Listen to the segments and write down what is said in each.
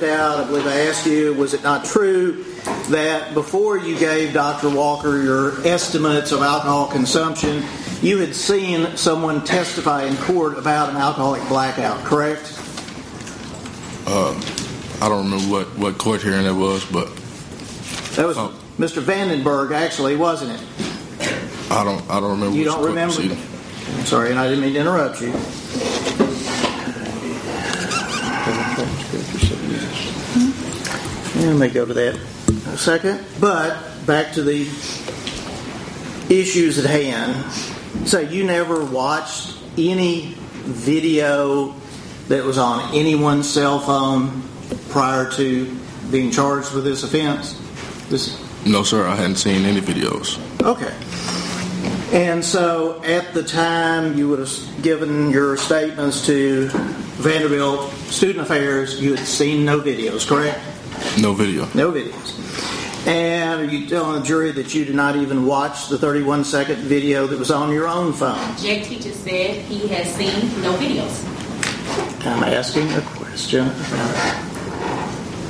checked out, I believe I asked you, was it not true that before you gave Dr. Walker your estimates of alcohol consumption, you had seen someone testify in court about an alcoholic blackout, correct? Uh, I don't remember what, what court hearing it was, but That was Oh. Mr. Vandenberg, actually, wasn't it? I don't I don't remember. You don't remember? I'm sorry, and I didn't mean to interrupt you. Let me go to that in a second. But back to the issues at hand. So you never watched any video that was on anyone's cell phone prior to being charged with this offense? This No, sir. I hadn't seen any videos. Okay. And so at the time you would have given your statements to Vanderbilt Student Affairs, you had seen no videos, correct? No video. No videos. And are you telling the jury that you did not even watch the 31 second video that was on your own phone? Jake just said he has seen no videos. I'm asking a question.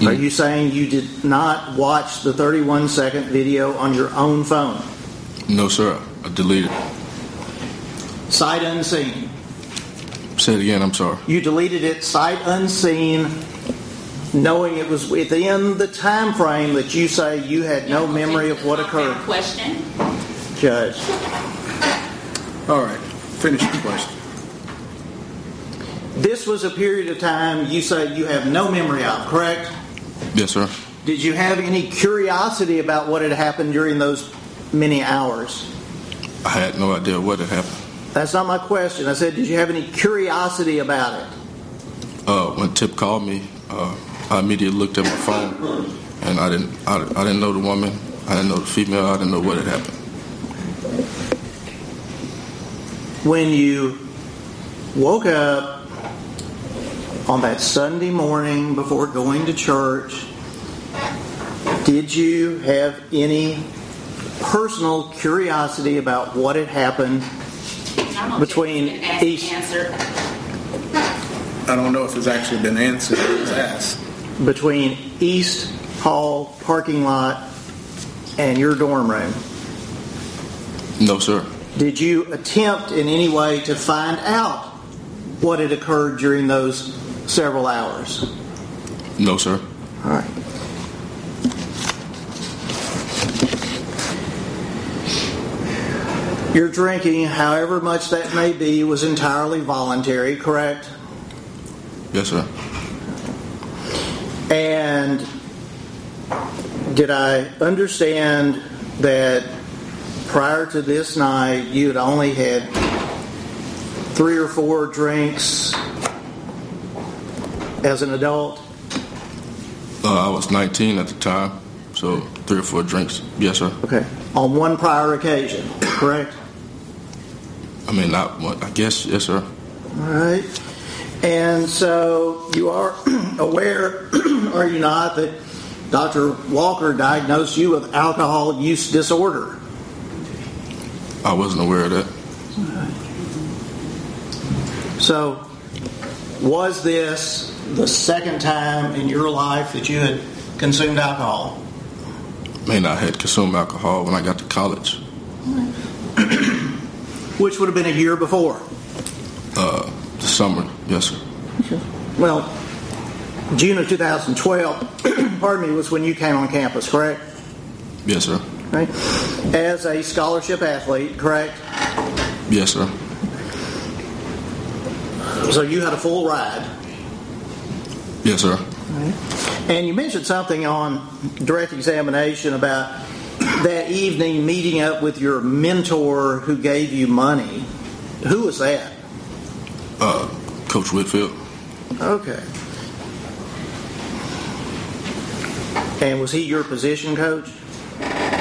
Are you saying you did not watch the 31 second video on your own phone? No, sir. I deleted. It. Sight unseen. Say it again. I'm sorry. You deleted it sight unseen, knowing it was within the time frame that you say you had no memory of what occurred. Question. Judge, All right, finish the question. this was a period of time you say you have no memory of, correct? Yes, sir. Did you have any curiosity about what had happened during those many hours? I had no idea what had happened. That's not my question. I said, did you have any curiosity about it? Uh, when Tip called me, uh, I immediately looked at my phone, and I didn't. I, I didn't know the woman. I didn't know the female. I didn't know what had happened. When you woke up on that Sunday morning before going to church, did you have any personal curiosity about what had happened Between and each- Answer. I don't know if it's actually been answered. It was asked. Between East Hall parking lot and your dorm room? No, sir. Did you attempt in any way to find out what had occurred during those several hours? No, sir. All right. Your drinking, however much that may be, was entirely voluntary, correct? Yes, sir. And did I understand that prior to this night, you had only had three or four drinks as an adult? Uh, I was 19 at the time, so three or four drinks. Yes, sir. Okay. On one prior occasion, correct? I mean, not one. I guess yes, sir. All right. And so you are aware, are you not, that Dr. Walker diagnosed you with alcohol use disorder? I wasn't aware of that. So, was this the second time in your life that you had consumed alcohol? I mean, I had consumed alcohol when I got to college. Which would have been a year before. Uh, the summer. Yes, sir. Well, June of 2012, pardon me, was when you came on campus, correct? Yes, sir. Right? As a scholarship athlete, correct? Yes, sir. So you had a full ride. Yes, sir. Right. And you mentioned something on direct examination about that evening meeting up with your mentor who gave you money. Who was that? Uh, Coach Whitfield. Okay. And was he your position coach?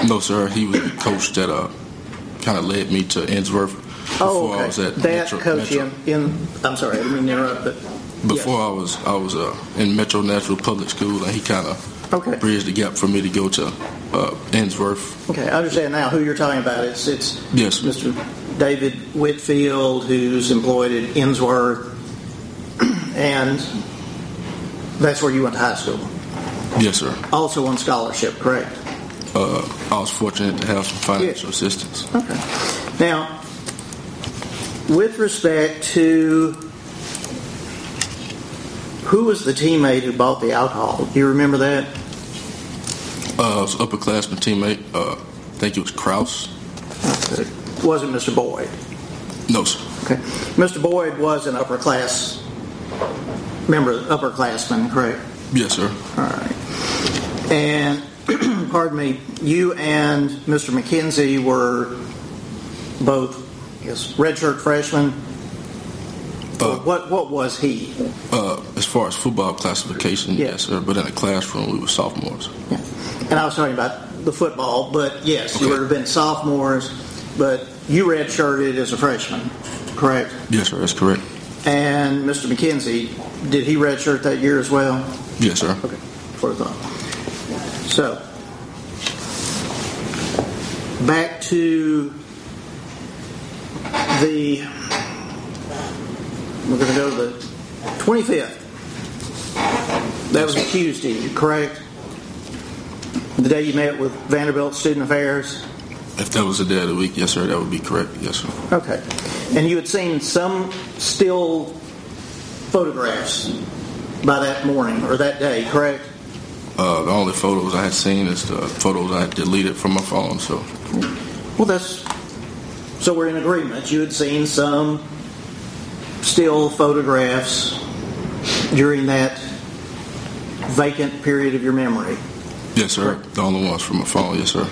No, sir. He was the coach that uh, kind of led me to Ensworth before Oh, okay. I was at that Metro. coach Metro. in, in. I'm sorry, I didn't mean to interrupt, but Before I was I was uh, in Metro Nashville Public School, and he kind of Okay. bridged the gap for me to go to uh, Ensworth. Okay, I understand now who you're talking about. It's it's Yes. Mr. David Whitfield, who's employed at Ensworth, and That's where you went to high school. Yes, sir. Also on scholarship, correct? Uh, I was fortunate to have some financial Yeah. assistance. Okay. Now, with respect to who was the teammate who bought the alcohol? Do you remember that? Uh, I was upperclassman teammate. Uh, I think it was Kraus. It wasn't Mr. Boyd. No, sir. Okay. Mr. Boyd was an upper class member, upperclassman, correct? Yes, sir. All right. And, pardon me, you and Mr. McKenzie were both, yes, redshirt freshmen. Uh, what what was he? Uh, as far as football classification, Yeah. yes, sir. But in the classroom, we were sophomores. Yeah. And I was talking about the football, but yes, you Okay. would have been sophomores, but you redshirted as a freshman, correct? Yes, sir. That's correct. And Mr. McKenzie, did he redshirt that year as well? Yes, sir. Okay, what thought. So, back to the, we're going to go to the 25th. That was a Tuesday, correct? The day you met with Vanderbilt Student Affairs? If that was the day of the week, yes, sir. That would be correct. Yes, sir. Okay. And you had seen some still photographs by that morning or that day, correct? Uh, the only photos I had seen is the photos I had deleted from my phone. So, Well, that's so we're in agreement. You had seen some still photographs during that vacant period of your memory. yes, sir. The only ones from my phone. Yes, sir.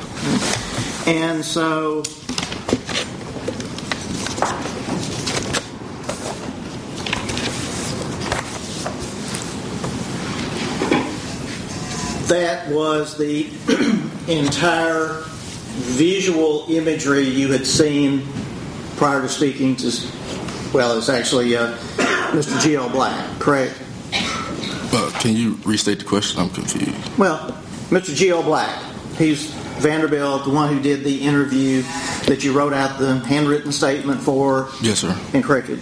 And so that was the entire visual imagery you had seen prior to speaking to, well, it's actually uh, Mr. G.L. Black, correct? Uh, can you restate the question? I'm confused. Well, Mr. G.L. Black, he's Vanderbilt, the one who did the interview that you wrote out the handwritten statement for Yes, sir. and corrected,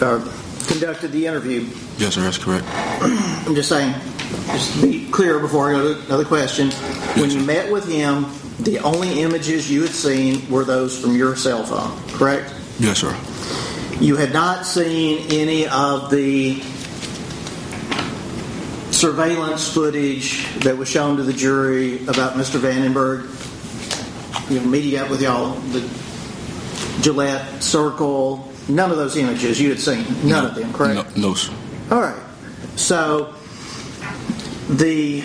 or uh, conducted the interview. Yes, sir. That's correct. I'm just saying, just be clear before I go to another question. When you met with him, the only images you had seen were those from your cell phone, correct? Yes, sir. You had not seen any of the surveillance footage that was shown to the jury about Mr. Vandenberg, you know, meeting up with y'all, the Gillette Circle, none of those images you had seen, none of them, correct? No, no, sir. All right. So the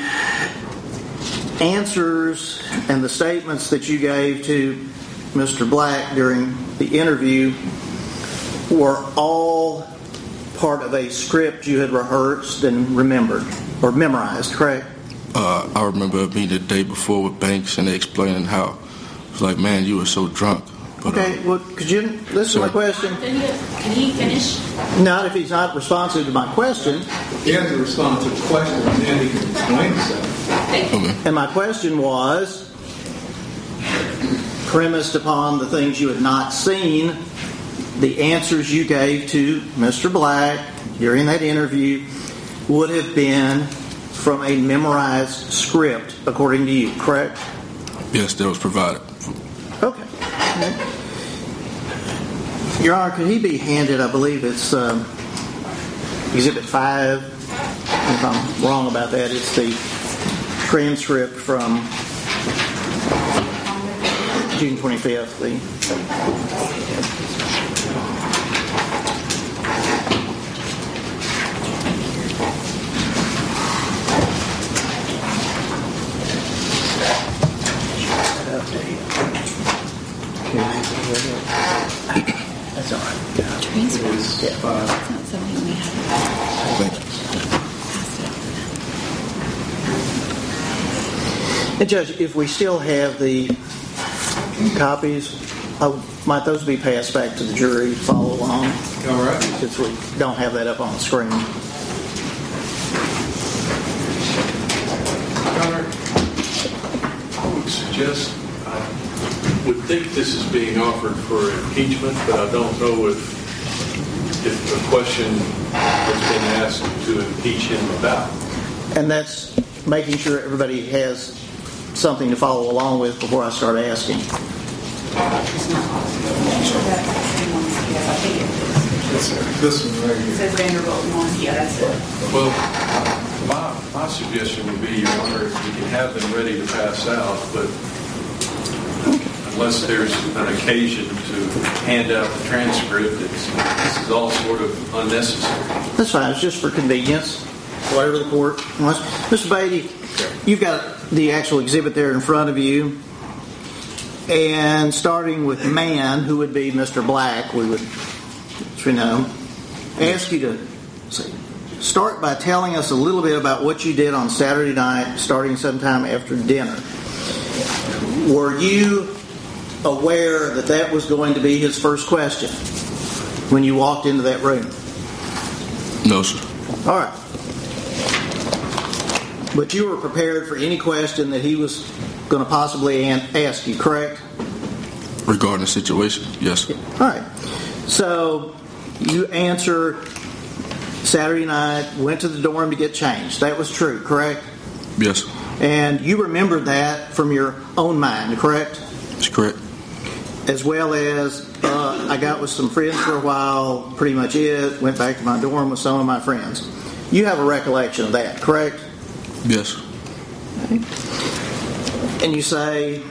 answers and the statements that you gave to Mr. Black during the interview were all part of a script you had rehearsed and remembered or memorized, correct? Uh, I remember being the day before with Banks and they explaining how it's like, man, you were so drunk. But, uh, Okay, well, could you listen to my question? Can he, can he finish? Not if he's not responsive to my question. He has to respond to the question, and then he can explain himself. okay. And my question was premised upon the things you had not seen, the answers you gave to Mr. Black during that interview would have been from a memorized script, according to you, correct? Yes, that was provided. Okay. Your Honor, could he be handed, I believe it's um, Exhibit 5, if I'm wrong about that, it's the transcript from June 25th, the That's all right. Transfers. Yeah. It's not something we have Thank you. passed. And Judge, if we still have the copies, oh, might those be passed back to the jury to follow along, All right. since we don't have that up on the screen? Connor, I would suggest, I would think this is being offered for impeachment, but I don't know if, if the question has been asked to impeach him about. And that's making sure everybody has something to follow along with before I start asking. This one right here. Says Vanderbilt one, yeah, that's it. Well, my, my suggestion would be, Your Honor, you can have them ready to pass out, but unless there's an occasion to hand out the transcript, it's, this is all sort of unnecessary. That's fine. It's just for convenience, whatever the court wants. Mr. Batey, you've got the actual exhibit there in front of you. And starting with man, who would be Mr. Black, we would, as we know, ask you to start by telling us a little bit about what you did on Saturday night, starting sometime after dinner. Were you aware that that was going to be his first question when you walked into that room? No, sir. All right. But you were prepared for any question that he was going to possibly ask you, correct? Regarding the situation, yes. All right. So you answer Saturday night, went to the dorm to get changed. That was true, correct? Yes, And you remembered that from your own mind, correct? that's correct. As well as uh, I got with some friends for a while, pretty much it. Went back to my dorm with some of my friends. You have a recollection of that, correct? Yes, and you say,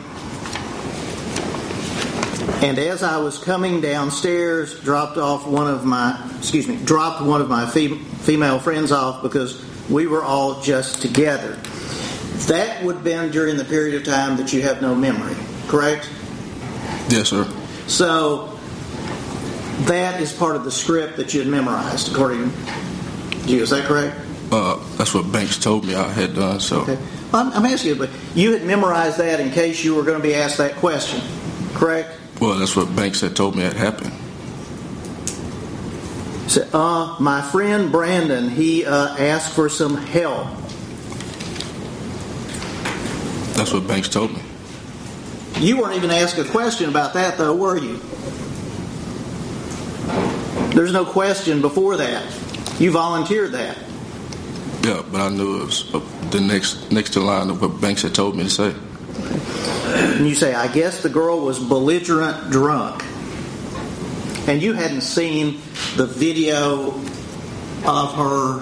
and as I was coming downstairs, dropped off one of my, excuse me, dropped one of my fem- female friends off because we were all just together. That would have been during the period of time that you have no memory, correct? Yes, sir. So that is part of the script that you had memorized, according to you. Is that correct? Uh, that's what Banks told me I had done. So, Okay. I'm, I'm asking you, but you had memorized that in case you were going to be asked that question, correct? well, that's what Banks had told me had happened. So, uh, my friend Brandon, he uh, asked for some help. That's what Banks told me. You weren't even asked a question about that, though, were you? There's no question before that. You volunteered that. Yeah, but I knew it was uh, the next next to line of what Banks had told me to say. And you say, I guess the girl was belligerent drunk. And you hadn't seen the video of her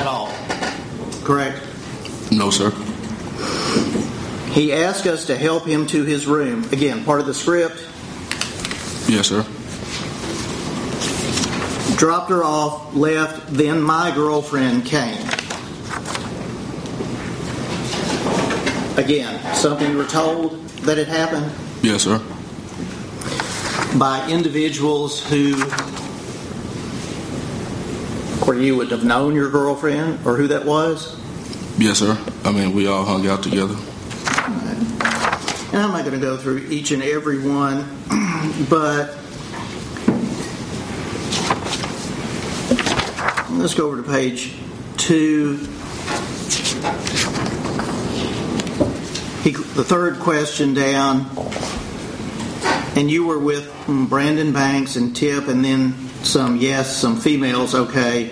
at all, correct? No, sir. He asked us to help him to his room. Again, part of the script. Yes, sir. dropped her off, left, then my girlfriend came. Again, something you were told that had happened Yes, sir. by individuals who, or you would have known your girlfriend or who that was. Yes, sir. I mean, we all hung out together. And I'm not going to go through each and every one, but let's go over to page two. He, the third question down, and you were with Brandon Banks and Tip, and then some, yes, some females, okay.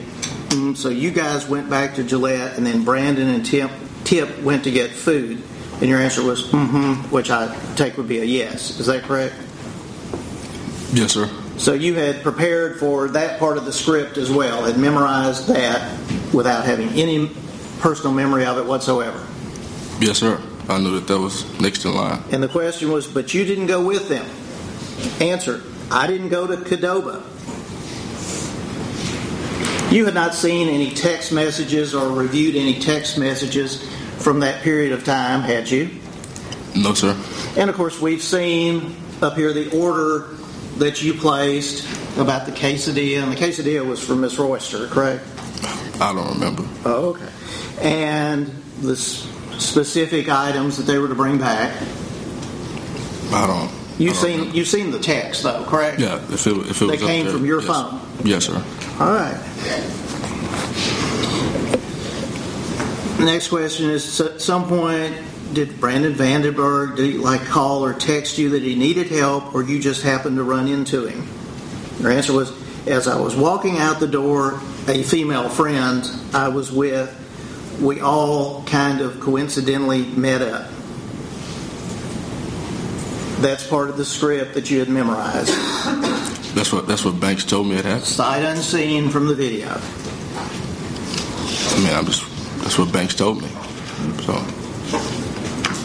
Mm, So you guys went back to Gillette, and then Brandon and Tip, Tip went to get food, and your answer was mm-hmm, which I take would be a yes. Is that correct? Yes, sir. So you had prepared for that part of the script as well, had memorized that without having any personal memory of it whatsoever. Yes, sir. I knew that that was next in line. And the question was, but you didn't go with them. Answer, I didn't go to Qdoba. You had not seen any text messages or reviewed any text messages from that period of time, had you? No, sir. And of course, we've seen up here the order that you placed about the quesadilla, and the quesadilla was from Miss Royster, correct? I don't remember. Oh, okay. And the s- specific items that they were to bring back. I don't. You've I don't seen remember. you've seen the text though, correct? Yeah, if it, if it was They came there, from your yes. phone? Yes, sir. All right. Next question is: At some point, did Brandon Vandenberg did he like call or text you that he needed help, or you just happened to run into him? Your answer was: as I was walking out the door, a female friend I was with, we all kind of coincidentally met up. That's part of the script that you had memorized. That's what that's what Banks told me it happened. Sight unseen from the video. I mean, I'm just that's what Banks told me. So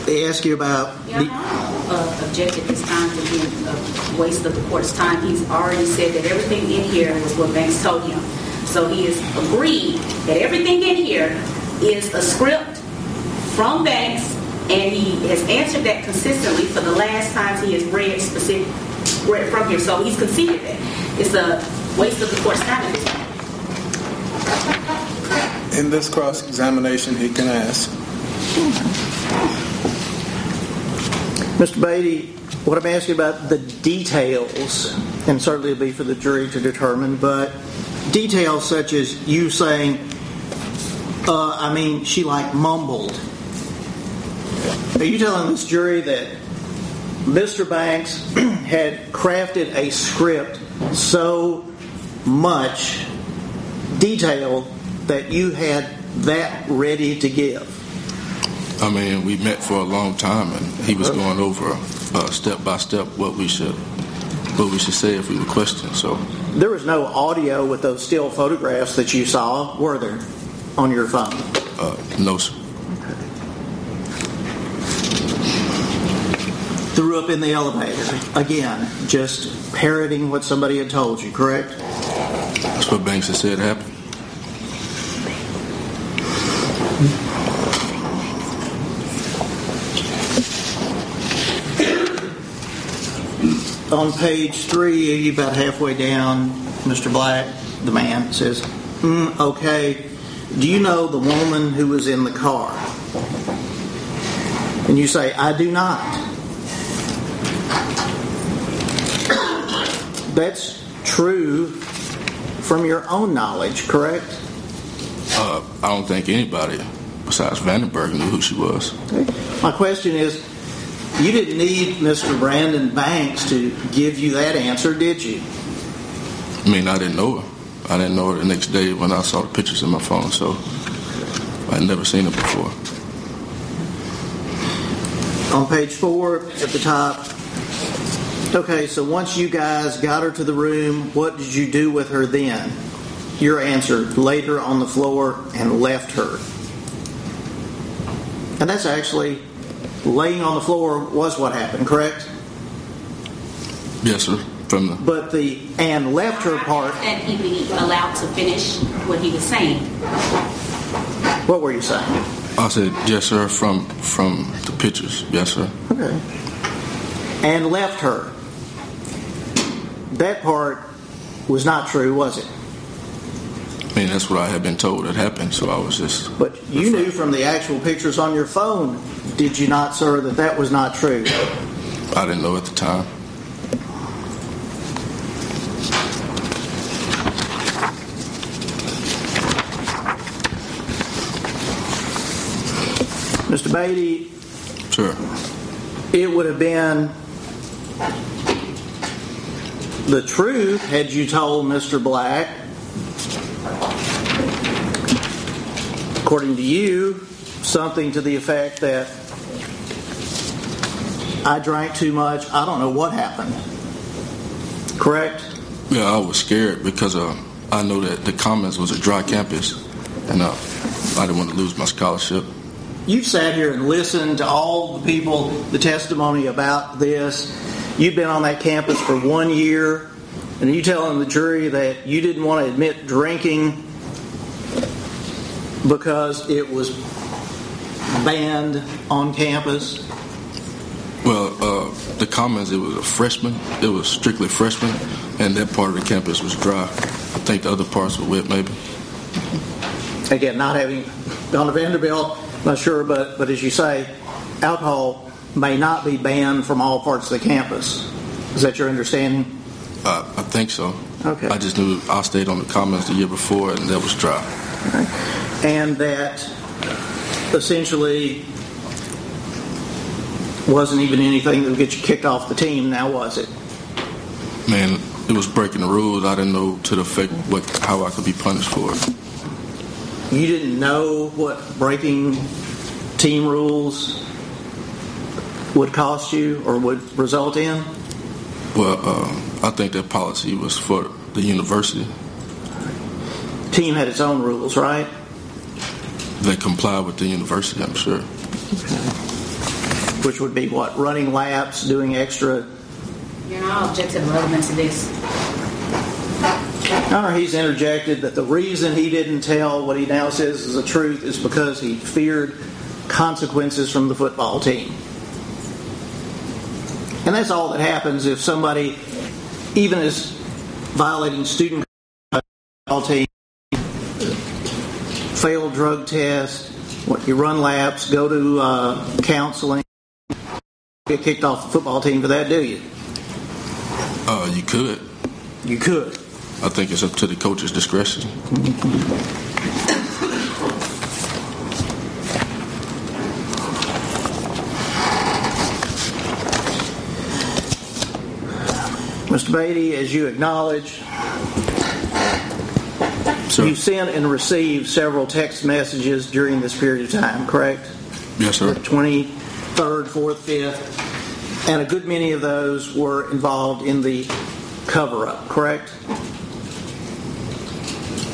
They ask you about Yeah, the, uh, objected this time to being a waste of the court's time. He's already said that everything in here was what Banks told him. So he has agreed that everything in here is a script from Banks, and he has answered that consistently for the last times he has read specific read from here. So he's conceded that it's a waste of the court's time at this point. In this cross-examination, he can ask. Mr. Batey, what I'm asking about the details, and certainly it'll be for the jury to determine, but details such as you saying, uh, I mean, she like mumbled. Are you telling this jury that Mr. Banks had crafted a script so much detail that you had that ready to give? I mean, we met for a long time, and he was going over uh, step by step what we should what we should say if we were questioned. So There was no audio with those still photographs that you saw, were there, on your phone? uh, no, sir. Threw up in the elevator. Again, just parroting what somebody had told you, correct? that's what Banks had said happened. On page three, about halfway down, Mr. Black, the man, says, mm, okay, do you know the woman who was in the car? And you say, I do not. That's true from your own knowledge, correct? Uh, I don't think anybody besides Vandenberg knew who she was. My question is, you didn't need Mr. Brandon Banks to give you that answer, did you? I mean, I didn't know her. I didn't know her the next day when I saw the pictures in my phone, so I'd never seen her before. On page four, at the top, okay, so once you guys got her to the room, what did you do with her then? Your answer, laid her on the floor and left her. And that's actually, laying on the floor was what happened, correct? Yes, sir. From the But the and left her part, And he be allowed to finish what he was saying. what were you saying? I said yes, sir. From from the pictures, yes, sir. Okay. And left her. That part was not true, was it? I mean, that's what I had been told had happened, so I was just. But you knew from the actual pictures on your phone, did you not, sir, that that was not true? I didn't know at the time. Mr. Batey, Sure. it would have been the truth had you told Mr. Black, according to you, something to the effect that I drank too much, I don't know what happened. Correct? Yeah, I was scared because uh, I know that the Commons was a dry campus, and uh, I didn't want to lose my scholarship. You've sat here and listened to all the people, the testimony about this. You've been on that campus for one year, and you telling the jury that you didn't want to admit drinking because it was banned on campus. Well, uh, the Commons, it was a freshman. It was strictly freshman, and that part of the campus was dry. I think the other parts were wet, maybe. Again, not having gone to Vanderbilt, not sure, but, but as you say, alcohol may not be banned from all parts of the campus. Is that your understanding? Uh, I think so. Okay. I just knew I stayed on the Commons the year before, and that was dry. And that essentially wasn't even anything that would get you kicked off the team. Now was it? Man, it was breaking the rules. I didn't know to the effect what how I could be punished for it. You didn't know what breaking team rules would cost you or would result in? Well, uh, I think that policy was for the university. Team had its own rules, right? They comply with the university, I'm sure. Which would be what? Running laps, doing extra. You're not objecting relevant to this. Or he's interjected that the reason he didn't tell what he now says is the truth is because he feared consequences from the football team. And that's all that happens if somebody, even is violating student football team, failed drug test, what you run laps, go to uh, counseling, get kicked off the football team for that, do you? Uh, you could. You could. I think it's up to the coach's discretion. Mr. Batey, as you acknowledge, Sir. you sent and received several text messages during this period of time, correct? Yes, sir. 23rd, 4th, 5th, and a good many of those were involved in the cover up, correct?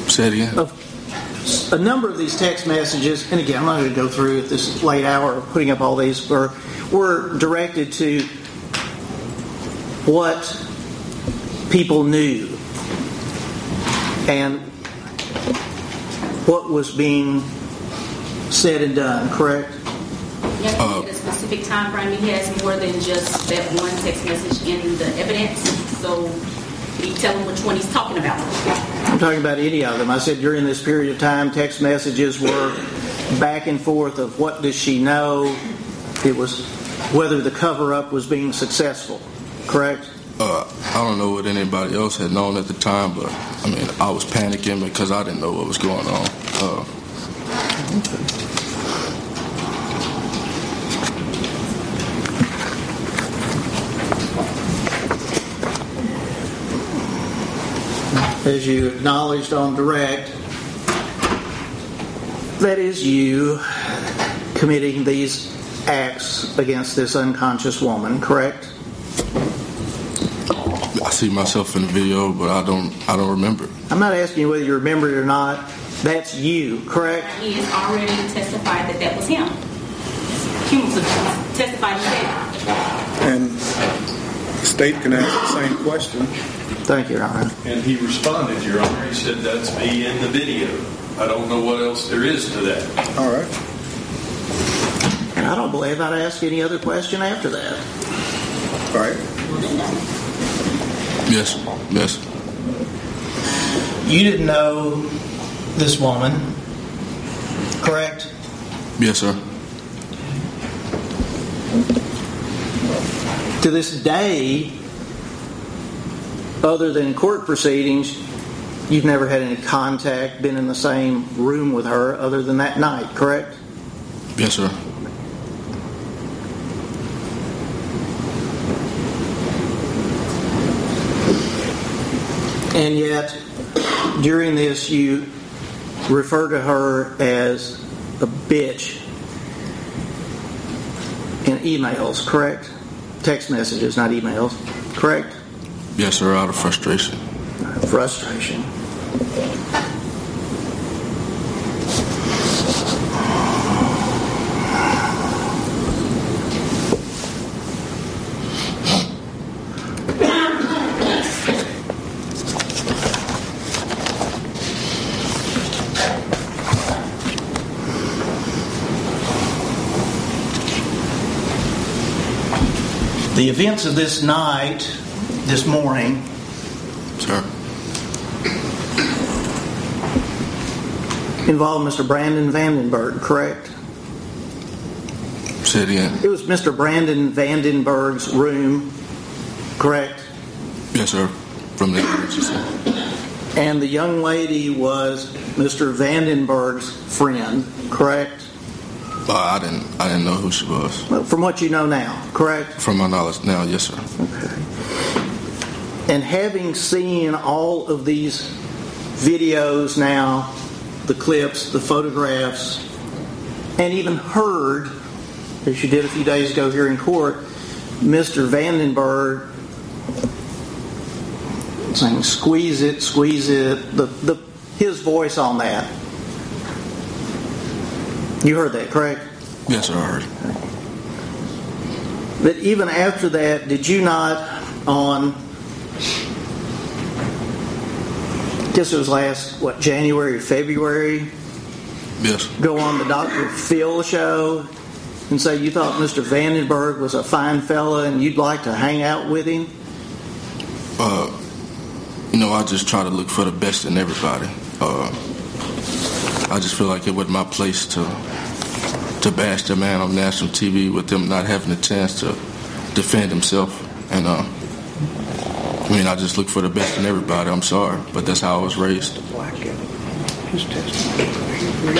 Say it again. Of a number of these text messages, and again, I'm not going to go through at this late hour of putting up all these, were, were directed to what people knew and what was being said and done, correct? You have to get a specific time frame. He has more than just that one text message in the evidence. So you tell him which one he's talking about. I'm talking about any of them. I said during this period of time, text messages were back and forth of what does she know. It was whether the cover up was being successful, correct? Uh, I don't know what anybody else had known at the time, but I mean, I was panicking because I didn't know what was going on. Uh, As you acknowledged on direct, that is you committing these acts against this unconscious woman, correct? I see myself in the video, but I don't. I don't remember. I'm not asking you whether you remember it or not. That's you, correct? He has already testified that that was him. Cumulative testified that. And the state can ask the same question. Thank you, Your Honor. And he responded, Your Honor, he said, that's me in the video. I don't know what else there is to that. All right. And I don't believe I'd ask any other question after that. All right. Yes, yes, You didn't know this woman, correct? yes, sir. To this day, other than court proceedings, you've never had any contact, been in the same room with her other than that night, correct? Yes, sir. And yet, during this, you refer to her as a bitch in emails, correct? Text messages, not emails, correct? Yes, sir. Out of frustration. Frustration. Events of this night, this morning, Sir. involved Mr. Brandon Vandenberg, correct? Say it again. It was Mr. Brandon Vandenberg's room, correct? Yes, sir. From the emergency. And the young lady was Mr. Vandenberg's friend, correct? Uh, I didn't. I didn't know who she was. From what you know now, correct? From my knowledge now, yes, sir. Okay. And having seen all of these videos now, the clips, the photographs, and even heard, as you did a few days ago here in court, Mr. Vandenberg saying, squeeze it, squeeze it, the, the, his voice on that. You heard that, correct? Yes, sir. I heard. But even after that, did you not on I guess it was last what January February Yes. go on the Dr. Phil show and say you thought Mr. Vandenberg was a fine fella and you'd like to hang out with him? Uh, you know, I just try to look for the best in everybody. Uh, I just feel like it wasn't my place to to bash the man on national TV with him not having a chance to defend himself. And uh, I mean, I just look for the best in everybody. I'm sorry, but that's how I was raised. black guy. His testimony. He read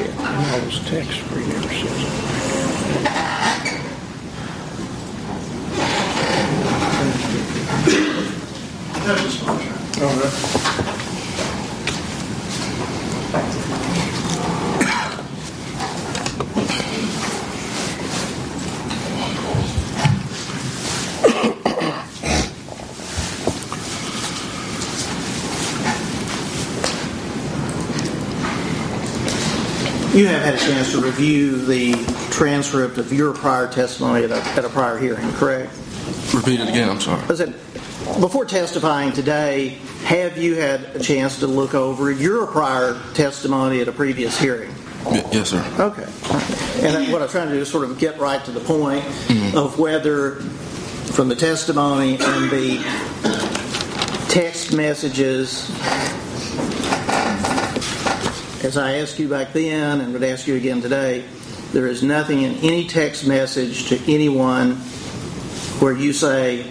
it. And all his texts where he never says it. You have had a chance to review the transcript of your prior testimony at a, at a prior hearing, correct? Repeat it again. I'm sorry. I said, before testifying today, have you had a chance to look over your prior testimony at a previous hearing? Yes, sir. Okay. And that- what I'm trying to do is sort of get right to the point mm-hmm. of whether, from the testimony and the text messages, as I asked you back then and would ask you again today, there is nothing in any text message to anyone where you say,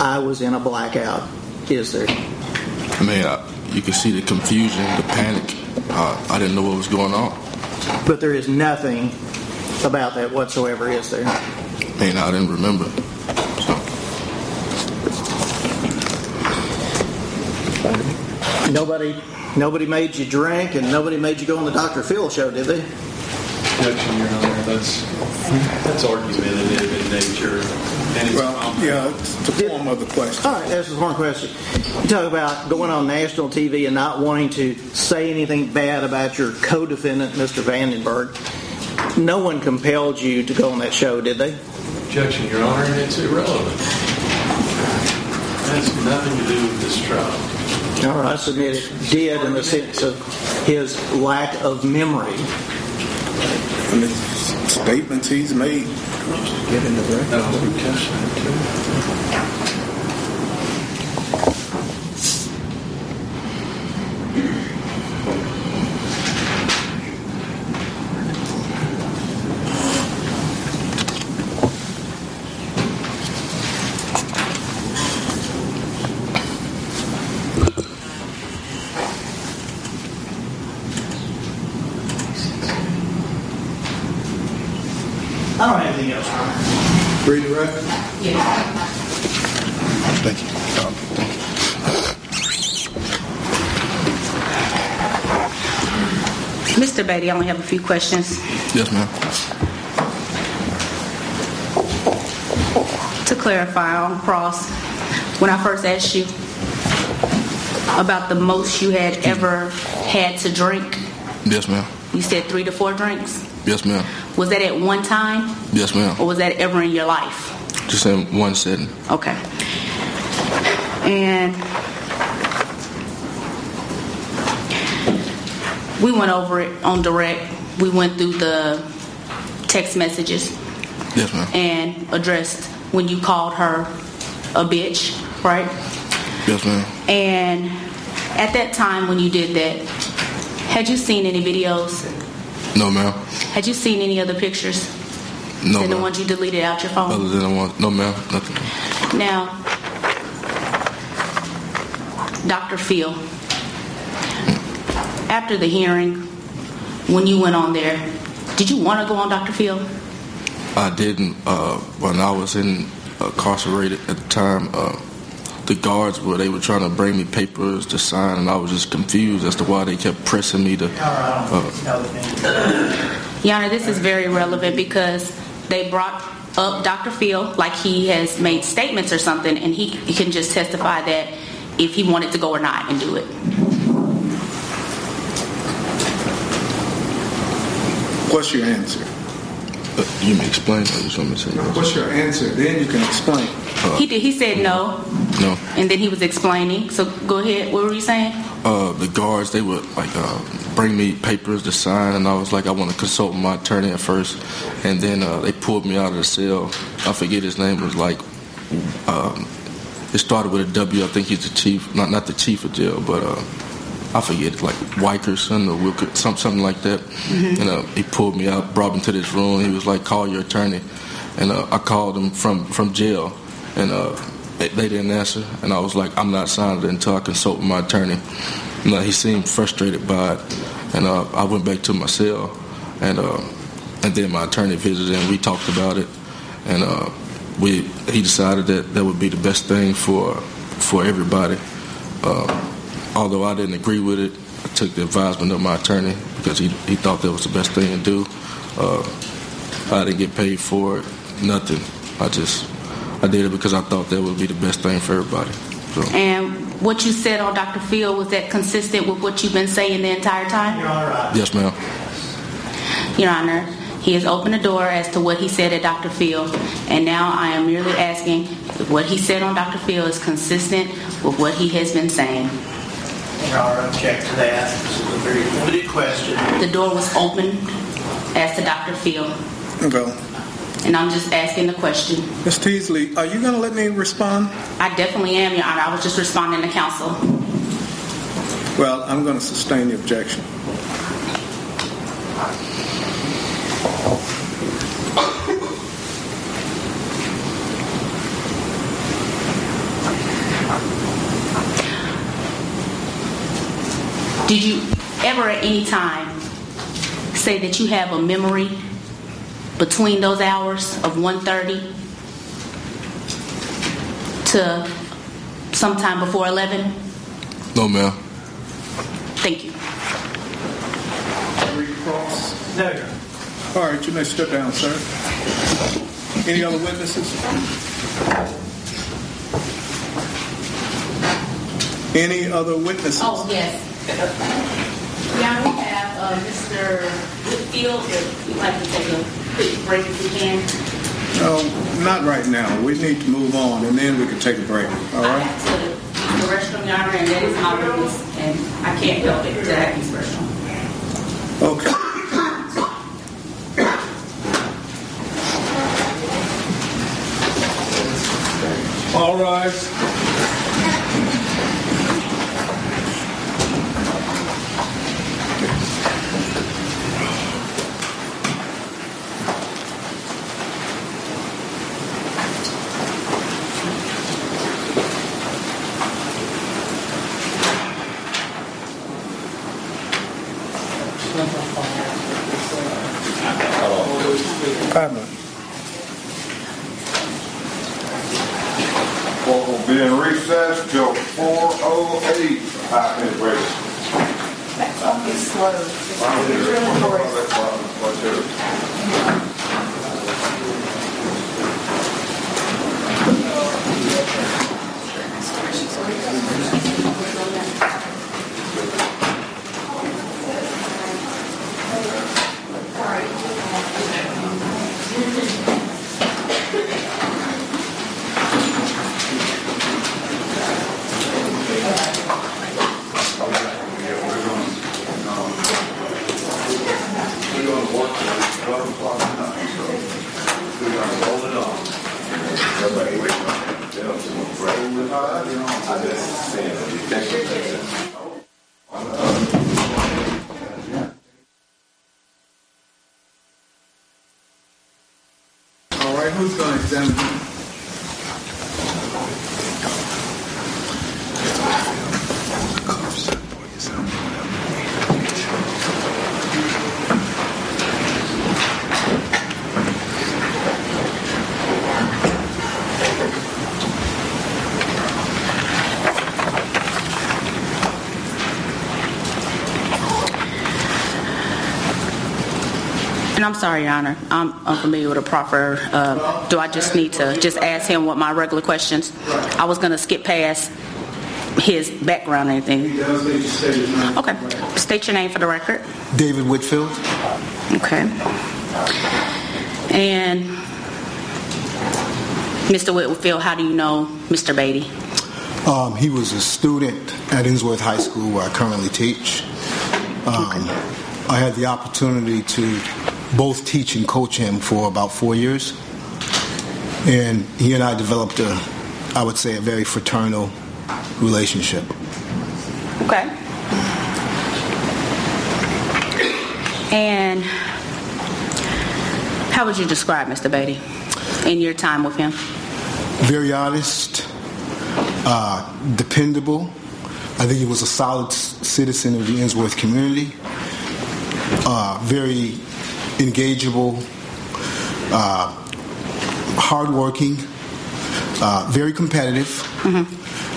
I was in a blackout, is there? I mean, I, you can see the confusion, the panic. Uh, I didn't know what was going on. But there is nothing about that whatsoever, is there? I mean, I didn't remember. So, Nobody, nobody made you drink, and nobody made you go on the Dr. Phil show, did they? Objection, Your Honor, that's, that's argumentative in nature. And it's Well, yeah, it's the form of the question. All right, that's just one question. You talk about going on national TV and not wanting to say anything bad about your co-defendant, Mr. Vandenberg. No one compelled you to go on that show, did they? Objection, Your Honor, and it's irrelevant. It has nothing to do with this trial. All right, I submit it did in the sense of his lack of memory. And the statements he's made. Get into the record. That was objection, too. I don't have anything else. Read the record. thank you. Um, thank you. Mr. Batey, I only have a few questions. Yes, ma'am. To clarify on cross, when I first asked you about the most you had ever had to drink, Yes, ma'am. you said three to four drinks. Yes, ma'am. Was that at one time, Yes, ma'am. or was that ever in your life? Just in one sitting. Okay. And we went over it on direct. We went through the text messages Yes, ma'am. and addressed when you called her a bitch, right? Yes, ma'am. And at that time when you did that, had you seen any videos? No, ma'am. Had you seen any other pictures No, than the ma'am. ones you deleted out your phone? Other than the one. No, ma'am. Nothing. Now, Dr. Phil, after the hearing, when you went on there, did you want to go on Dr. Phil? I didn't. Uh, when I was in incarcerated at the time. Uh, the guards were they were trying to bring me papers to sign, and I was just confused as to why they kept pressing me to. Uh, Your Honor, this is very relevant because they brought up Dr. Phil like he has made statements or something, and he, he can just testify that if he wanted to go or not and do it. What's your answer? uh, you may explain. I just want to say What's your answer? Then you can explain. He did. He said no, no. and then he was explaining. So go ahead. What were you saying? uh, the guards they would like uh, bring me papers to sign, and I was like, I want to consult my attorney at first, and then uh, they pulled me out of the cell. I forget his name was like. Um, it started with a W. I think he's the chief, not not the chief of jail, but uh, I forget, like Wykerson or Wilker, some, something like that. And uh, he pulled me out, brought me to this room. He was like, "Call your attorney," and uh, I called him from from jail, and uh, they, they didn't answer. And I was like, "I'm not signing it until I consult with my attorney." And he seemed frustrated by it, and uh, I went back to my cell, and uh, and then my attorney visited, and we talked about it, and uh, we he decided that that would be the best thing for for everybody. Uh, although I didn't agree with it, I took the advisement of my attorney because he, he thought that was the best thing to do. Uh, I didn't get paid for it, nothing. I just I did it because I thought that would be the best thing for everybody. So And what you said on Dr. Phil was that consistent with what you've been saying the entire time? yes, ma'am. Your Honor, he has opened the door as to what he said at Dr. Phil, and now I am merely asking if what he said on Dr. Phil is consistent with what he has been saying. Object to that. This is a very limited question. The door was opened as to Dr. Phil, Go. and I'm just asking the question. Ms. Teasley, are you going to let me respond? I definitely am, Your Honor. I was just responding to counsel. Well, I'm going to sustain the objection. Did you ever at any time say that you have a memory between those hours of 1.30 to sometime before 11? No, ma'am. Thank you. No, Your Honor. All right, you may step down, sir. Any other witnesses? Any other witnesses? Oh, yes. Yeah, we have uh, Mr. Whitfield. if We'd like to take a quick break if we can. No, not right now. We need to move on, and then we can take a break. All right. I right? have to the restroom, Your Honor, and that is my witness, and I can't help it to have his restroom. Okay. All rise. I'm sorry, Your Honor, I'm unfamiliar with a proper, uh, do I just need to just ask him what my regular questions? I was going to skip past his background or anything. He does need to state his name. Okay, state your name for the record. David Whitfield. Okay. And Mr. Whitfield, how do you know Mr. Batey? Um, he was a student at Ensworth High School, where I currently teach. Um, I had the opportunity to both teach and coach him for about four years. And he and I developed a, I would say, a very fraternal relationship. Okay. And how would you describe Mr. Batey in your time with him? Very honest, uh, dependable. I think he was a solid citizen of the Ensworth community. Uh, very engageable, uh, hardworking, uh, very competitive.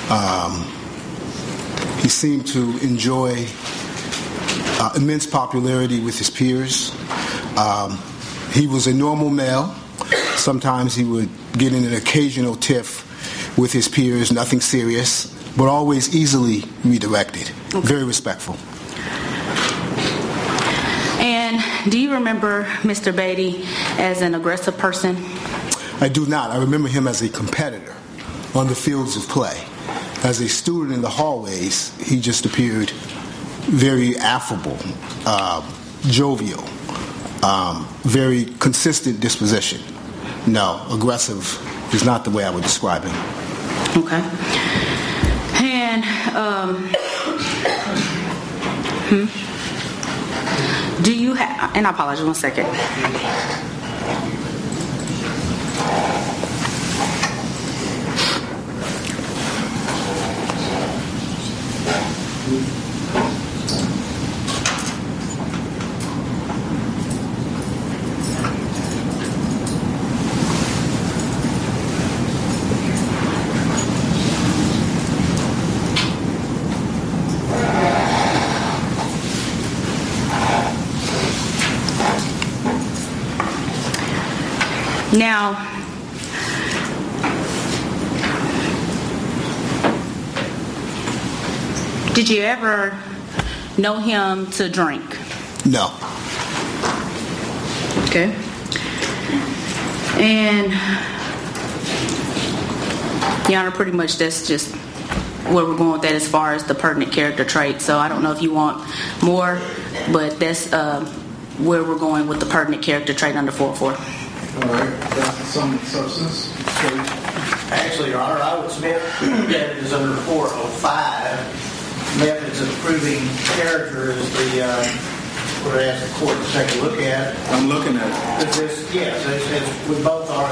Um, he seemed to enjoy uh, immense popularity with his peers. Um, he was a normal male. Sometimes he would get in an occasional tiff with his peers, nothing serious, but always easily redirected. Very respectful. And do you remember Mr. Batey as an aggressive person? I do not. I remember him as a competitor on the fields of play. As a student in the hallways, he just appeared very affable, uh, jovial, um, very consistent disposition. No, aggressive is not the way I would describe him. Okay. And um, hmm. Do you have? And I apologize. One second. Now, did you ever know him to drink? No. Okay. And, Your Honor, pretty much that's just where we're going with that as far as the pertinent character trait. So I don't know if you want more, but that's uh, where we're going with the pertinent character trait under 404. All right, that's the sum substance. So, Actually, Your Honor, I would submit that it is under 405. Methods of proving character is the, uh, what I ask the court to take a look at. I'm looking at it. Is this, yes, it's, it's, we both are,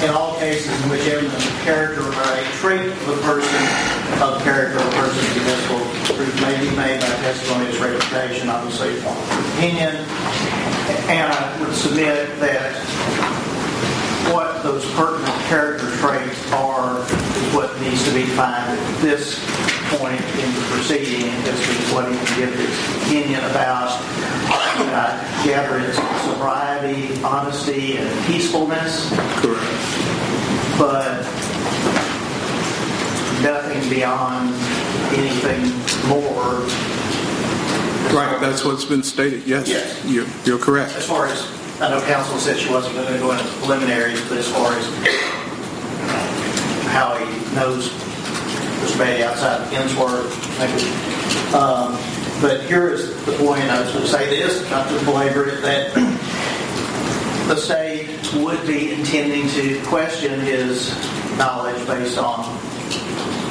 in all cases in which evidence of character or a trait of a person, of character of a person is admissible, proof may be made by testimony as reputation, obviously, opinion. And I would submit that what those pertinent character traits are is what needs to be defined at this point in the proceeding as to what he can give his opinion about. Uh, gather it's sobriety, honesty, and peacefulness, Correct. but nothing beyond anything more Right, that's what's been stated, yes. Yes. You're, you're correct. as far as, I know counsel said she wasn't going to go into preliminaries, but as far as how he knows Mr. Beatty outside of Ensworth, maybe. Um, but here is the point, I was going to say this, not to belabor it, that the state would be intending to question his knowledge based on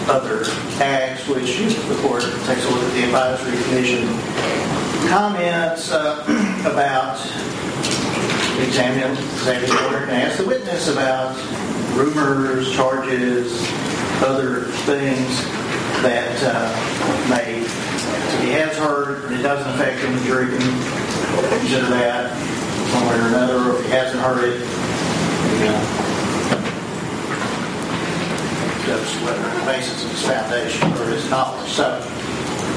other acts, which the court takes a look at the advisory commission comments uh, about examining executive order and ask the witness about rumors, charges, other things that uh, may, he has heard and it doesn't affect him, the jury can consider that one way or another, or if he hasn't heard it, you know, judge whether the basis of his foundation or his knowledge. So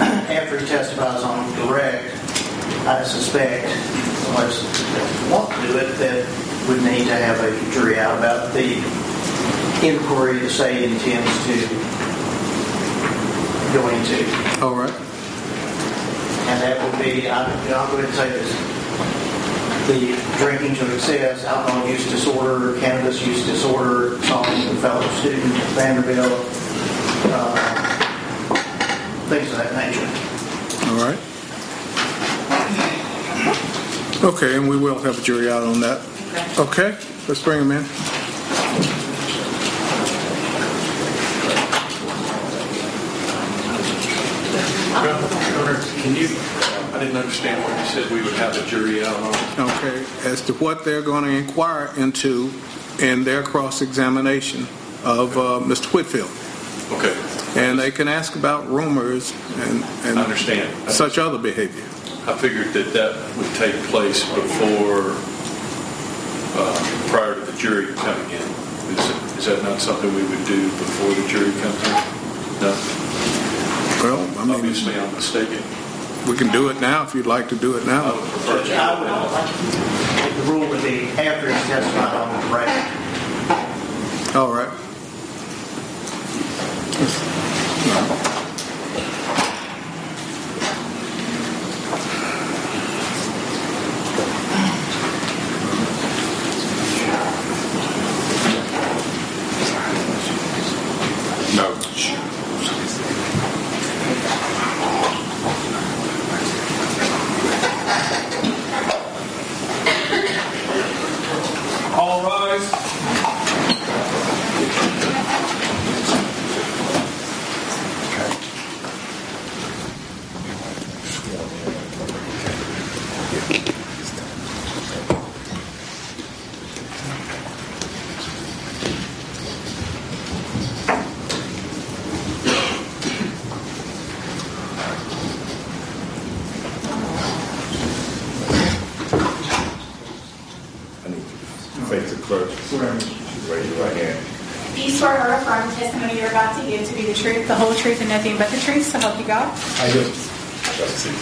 after he testifies on direct, I suspect, unless they want to do it, that we need to have a jury out about the inquiry the state intends to go into. All right. And that will be, I- I'll go ahead and say this, the drinking to excess, alcohol use disorder, cannabis use disorder, assaulting a fellow student at Vanderbilt, uh, things of that nature. All right. Okay, and we will have a jury out on that. Okay, let's bring him in. Can you, I didn't understand what you said we would have a jury out on. Okay, as to what they're going to inquire into in their cross-examination of uh, Mr. Whitfield. Okay, And they can ask about rumors and, and I understand. such other behavior. I figured that that would take place before, uh, prior to the jury coming in. Is is that not something we would do before the jury comes in? No? Well, I mean, Obviously, I'm mistaken. We can do it now if you'd like to do it now. I the rule would be after he's testified on the record. All right. No. All rise. I need you to face the clerk. Raise your right hand. Do you swear or affirm the testimony you're about to give to be the truth, the whole truth, and nothing but the truth, so help you God? I do.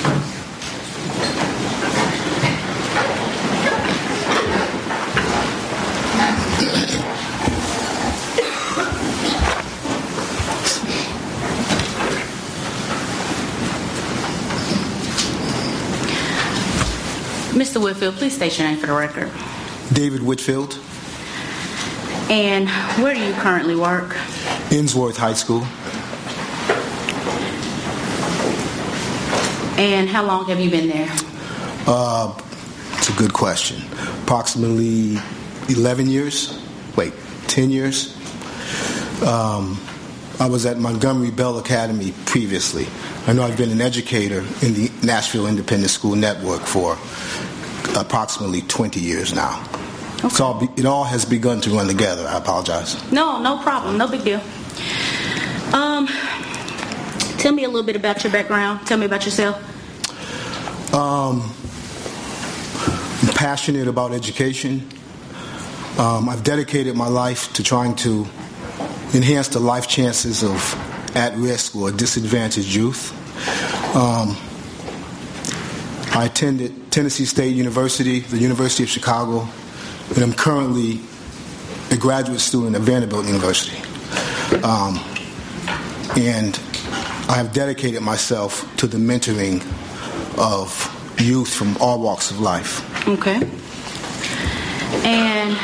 Mr. Whitfield, please state your name for the record. David Whitfield, And where do you currently work? Ensworth High School. And how long have you been there? Uh, it's a good question. Approximately 11 years. Wait, 10 years. Um, I was at Montgomery Bell Academy previously. I know I've been an educator in the Nashville Independent School Network for approximately 20 years now. It's all be, it all has begun to run together. I apologize. No, no problem. No big deal. Um, tell me a little bit about your background. Tell me about yourself. Um, I'm passionate about education. Um, I've dedicated my life to trying to enhance the life chances of at-risk or disadvantaged youth. Um, I attended Tennessee State University, the University of Chicago, and I'm currently a graduate student at Vanderbilt University. Um, and I have dedicated myself to the mentoring of youth from all walks of life. Okay. And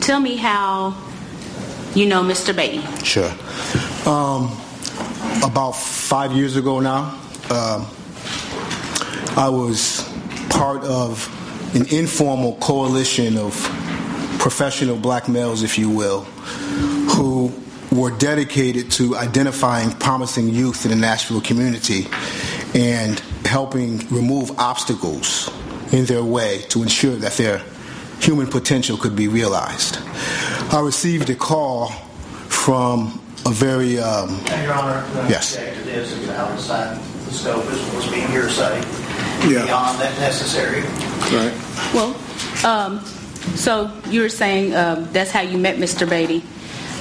tell me how you know Mr. Batey. Sure. Um, about five years ago now, um, I was part of an informal coalition of professional black males, if you will, were dedicated to identifying promising youth in the Nashville community and helping remove obstacles in their way to ensure that their human potential could be realized. I received a call from a very um, And Your Honor, the Yes. object to this is outside the scope as was being hearsay, Yeah. beyond that necessary. Right. Well, um, so you were saying um, that's how you met Mr. Batey.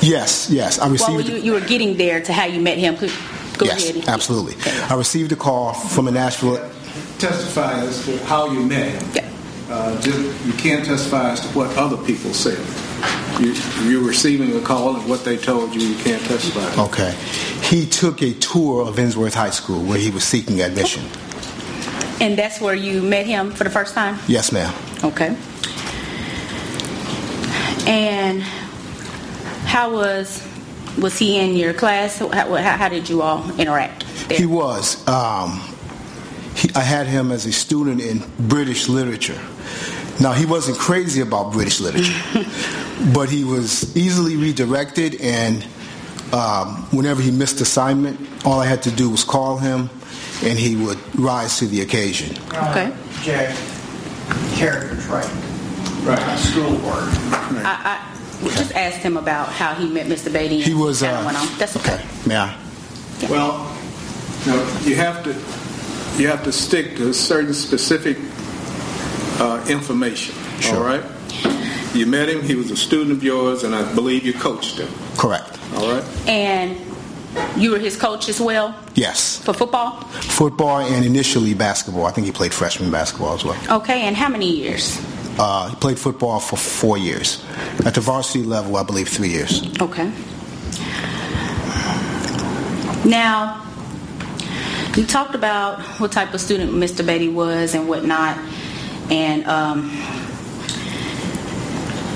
Yes, yes. I Well, received. you, you were getting there to how you met him. Go ahead. yes, ahead. absolutely. I received a call from a Nashville. testify as to how you met him. Uh, just, you can't testify as to what other people said. You, you're receiving a call and what they told you, you can't testify. Okay. He took a tour of Ensworth High School where he was seeking admission. And that's where you met him for the first time? Yes, ma'am. Okay. And how was was he in your class? How, how, how did you all interact? There? He was. Um, he, I had him as a student in British literature. Now, he wasn't crazy about British literature, but he was easily redirected, and um, whenever he missed assignment, all I had to do was call him, and he would rise to the occasion. Okay. Jack, character trait. Right. Schoolwork. I, I just asked him about how he met Mr. Batey. He was. kinda Uh, went on. That's okay. May I? Well, you, know, you have to you have to stick to certain specific uh, information. Sure. All right. You met him. He was a student of yours, and I believe you coached him. Correct. All right. And you were his coach as well Yes. for football. Football and initially basketball. I think he played freshman basketball as well. Okay. And how many years? Uh, he played football for four years. At the varsity level, I believe three years. Okay. Now, you talked about what type of student Mr. Batey was and whatnot, and um,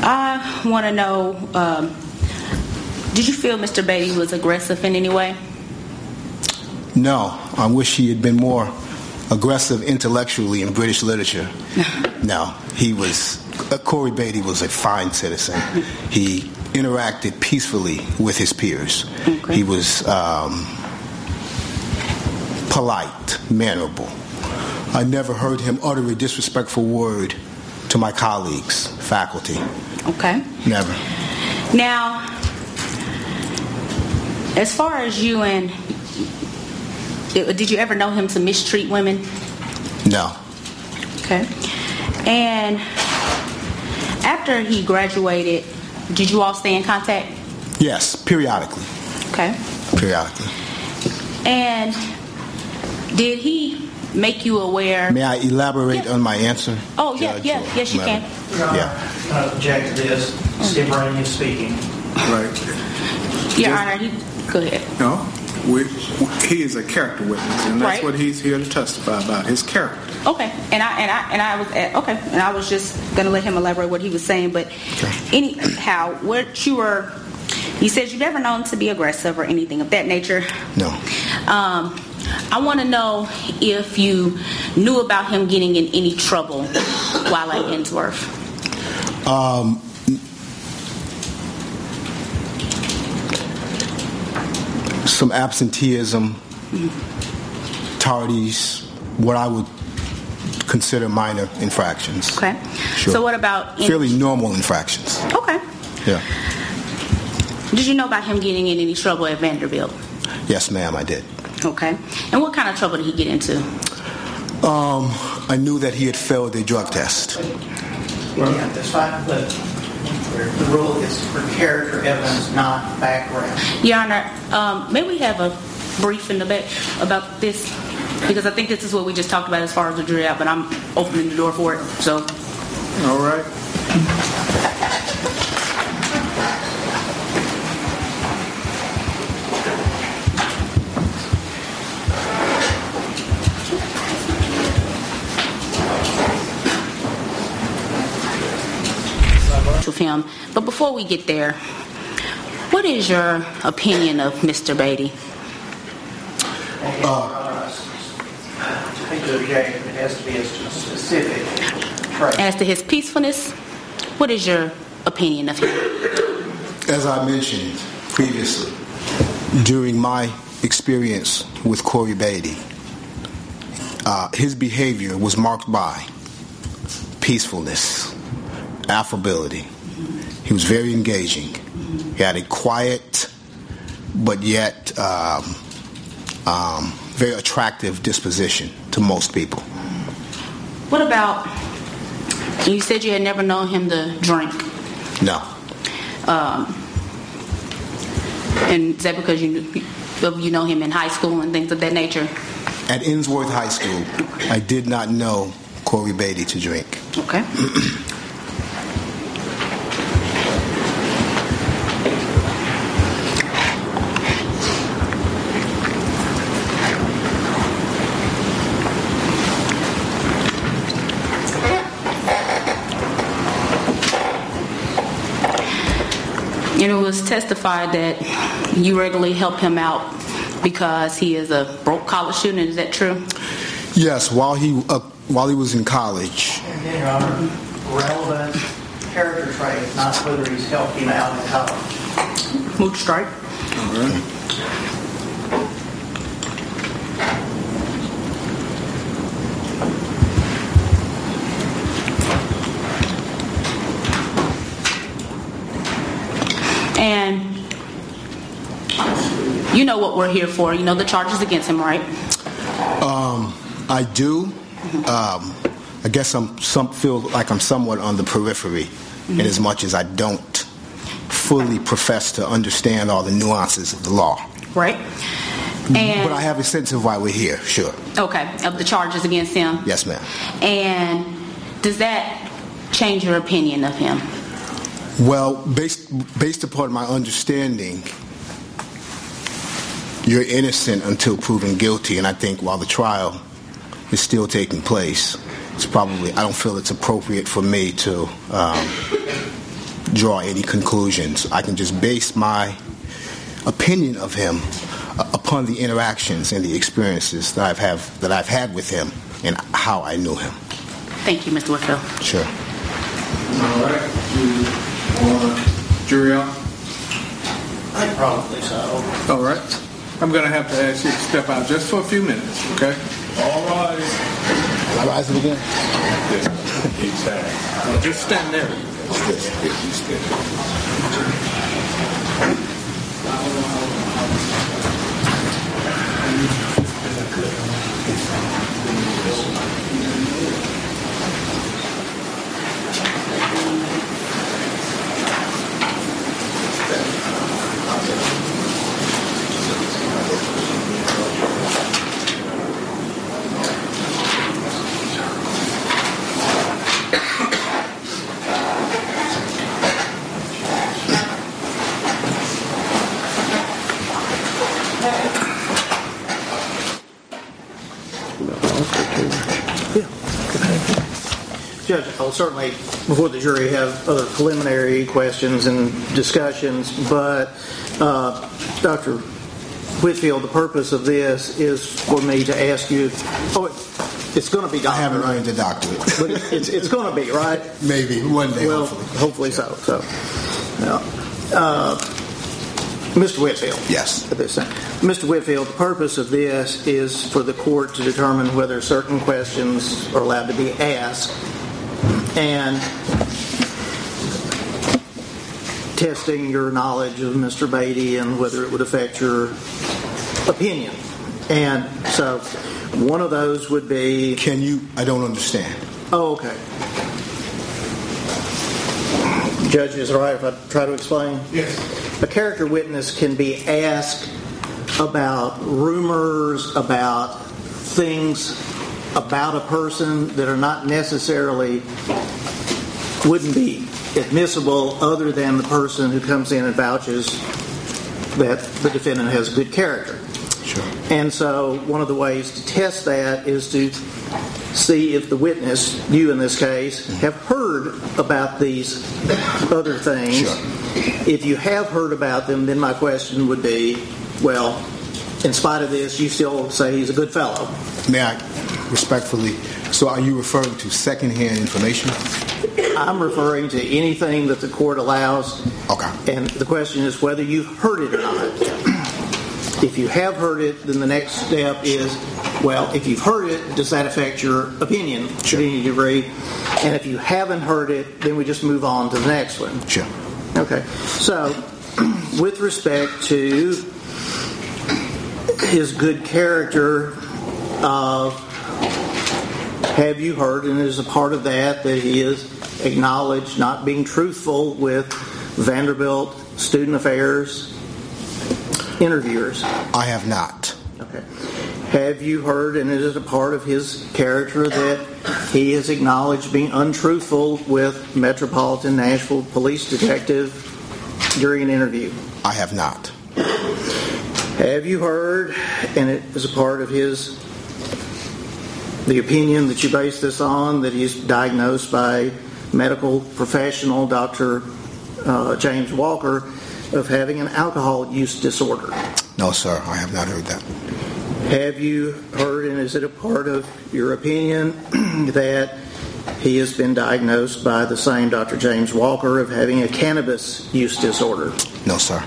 I want to know: um, Did you feel Mr. Batey was aggressive in any way? No, I wish he had been more aggressive intellectually in British literature. no, he was. Uh, Corey Batey was a fine citizen. He interacted peacefully with his peers. Okay. He was um, polite, mannerable. I never heard him utter a disrespectful word to my colleagues, faculty. Okay. Never. Now, as far as you and did you ever know him to mistreat women? No. Okay. And after he graduated, did you all stay in contact? Yes, periodically. Okay. Periodically. And did he make you aware? May I elaborate Yeah. on my answer? Oh, yeah, Judge, yeah, or yes, you can. Your Honor, uh, Yeah. can I object this? Steve Rainey is speaking. Right. Your Honor, he, go ahead. No. We, he is a character witness, and that's Right. what he's here to testify about his character. Okay, and I and I and I was at, okay, and I was just gonna let him elaborate what he was saying, but anyhow, what you were, you said you never known to be aggressive or anything of that nature. No. Um, I want to know if you knew about him getting in any trouble while at Ensworth. Um, some absenteeism, tardies, what I would consider minor infractions. Okay. Sure. So what about? In, Fairly normal infractions. Okay. Yeah. Did you know about him getting in any trouble at Vanderbilt? Yes, ma'am, I did. Okay. And what kind of trouble did he get into? Um, I knew that he had failed a drug test. Yeah, that's fine, but the rule is for character evidence, not background. Your Honor, um, may we have a brief in the back about this? Because I think this is what we just talked about as far as the jury out, but I'm opening the door for it. So, All right. With him. But before we get there, what is your opinion of Mr. Batey? I think the objection has to be a specific trait. As to his peacefulness, what is your opinion of him? As I mentioned previously, during my experience with Corey Batey, uh, his behavior was marked by peacefulness, affability. He was very engaging. He had a quiet, but yet um, um, very attractive disposition to most people. What about, you said you had never known him to drink. No, Um, and is that because you, you know him in high school and things of that nature? At Ensworth High School, I did not know Corey Batey to drink. Okay. testified that you regularly help him out because he is a broke college student. Is that true? Yes, while he uh, while he was in college, And then, Your Honor, relevant character trait, not whether he's helped him out in college. Moot strike. And you know what we're here for. You know the charges against him, right? um, I do. Um, I guess I'm some feel like I'm somewhat on the periphery, in as much as I don't fully profess to understand all the nuances of the law. Right? And But I have a sense of why we're here. Sure. okay, of the charges against him. Yes, ma'am. And does that change your opinion of him? Well, based based upon my understanding, you're innocent until proven guilty, and I think while the trial is still taking place, it's probably I don't feel it's appropriate for me to um, draw any conclusions. I can just base my opinion of him uh, upon the interactions and the experiences that I've have that I've had with him and how I knew him. Thank you, Mr. Whitfield. Sure. All right. You want jury out? I probably so. All right. I'm going to have to ask you to step out just for a few minutes, okay? All right. I rise it again. Well, just stand there. Certainly, before the jury, have other preliminary questions and discussions, but uh, Dr. Whitfield, the purpose of this is for me to ask you, oh, it- it's going to be I haven't earned a doctorate. But it- it's, it's going to be, right? Maybe one day. Well, hopefully. hopefully so. So, yeah. Uh, Mr. Whitfield. Yes. At this time. Mr. Whitfield, the purpose of this is for the court to determine whether certain questions are allowed to be asked and testing your knowledge of Mr. Batey and whether it would affect your opinion. And so one of those would be Can you? I don't understand. Oh, okay. Judge, is it all right if I try to explain? Yes. A character witness can be asked about rumors, about things about a person that are not necessarily, wouldn't be admissible other than the person who comes in and vouches that the defendant has good character. Sure. And so, one of the ways to test that is to see if the witness, you in this case, have heard about these other things. Sure. If you have heard about them, then my question would be well, in spite of this, you still say he's a good fellow. May I respectfully? So, are you referring to secondhand information? I'm referring to anything that the court allows, Okay. and the question is whether you've heard it or not. If you have heard it, then the next step is, well, if you've heard it, does that affect your opinion Sure. to any degree? And if you haven't heard it, then we just move on to the next one. Sure. Okay. So, with respect to his good character, uh, have you heard, and is a part of that, that he is acknowledged not being truthful with Vanderbilt Student Affairs interviewers? I have not. Okay. Have you heard, and is it a part of his character that he has acknowledged being untruthful with Metropolitan Nashville Police Detective during an interview? I have not. Have you heard, and it is a part of his, the opinion that you base this on, that he's diagnosed by medical professional Dr. Uh, James Walker of having an alcohol use disorder? No, sir, I have not heard that. Have you heard, and is it a part of your opinion, that he has been diagnosed by the same Dr. James Walker of having a cannabis use disorder? No, sir.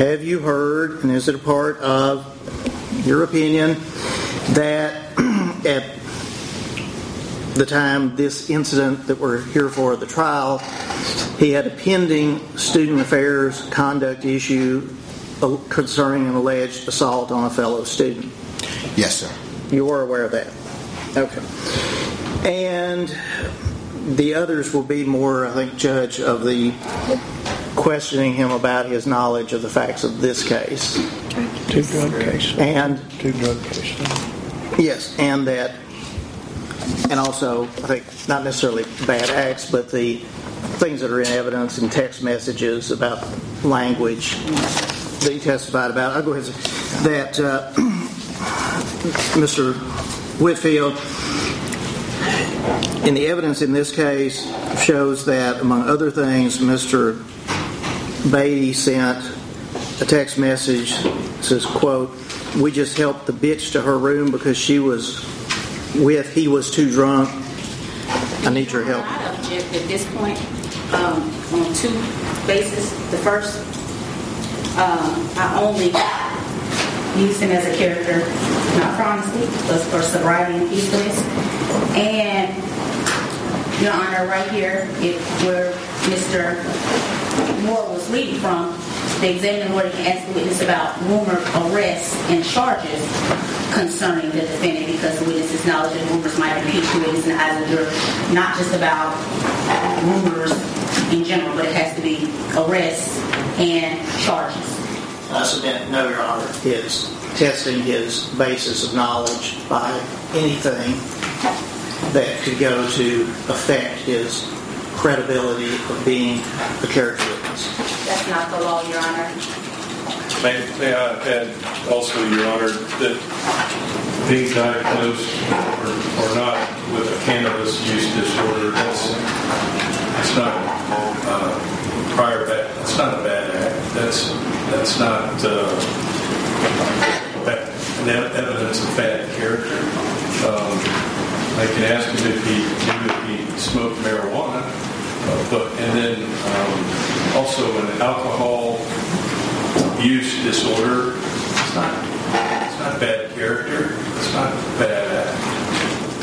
Have you heard, and is it a part of your opinion, that at the time this incident that we're here for, the trial, he had a pending student affairs conduct issue concerning an alleged assault on a fellow student? Yes, sir. You were aware of that? Okay. And the others will be more, I think, judge of the questioning him about his knowledge of the facts of this case. Two drug cases. And Two drug cases. yes, and that, and also, I think not necessarily bad acts, but the things that are in evidence in text messages about language that he testified about. I'll go ahead and say that uh, Mr. Whitfield, in the evidence in this case, shows that, among other things, Mr. Batey sent a text message says, quote, we just helped the bitch to her room because she was with, he was too drunk. I need your help. I object at this point um, on two bases. The first, um, I only used him as a character, not for but for sobriety and peacefulness. And, Your Honor, right here, if where Mr. Moore was reading from, the examining lawyer can ask the witness about rumored arrests and charges concerning the defendant because the witness's knowledge of rumors might impeach the witness in the eyes of the jury, not just about rumors in general, but it has to be arrests and charges. I submit, no, Your Honor, is testing his basis of knowledge by anything that could go to affect his credibility of being a character witness. That's not the law, Your Honor. May, may I add also, Your Honor, that being diagnosed or, or not with a cannabis use disorder, that's, that's not uh, prior bad, that's not a bad act. That's, that's not uh, evidence of bad character. Um, I can ask him if he if he smoked marijuana, uh, but and then um, also an alcohol use disorder. It's not. It's not bad character. It's not bad.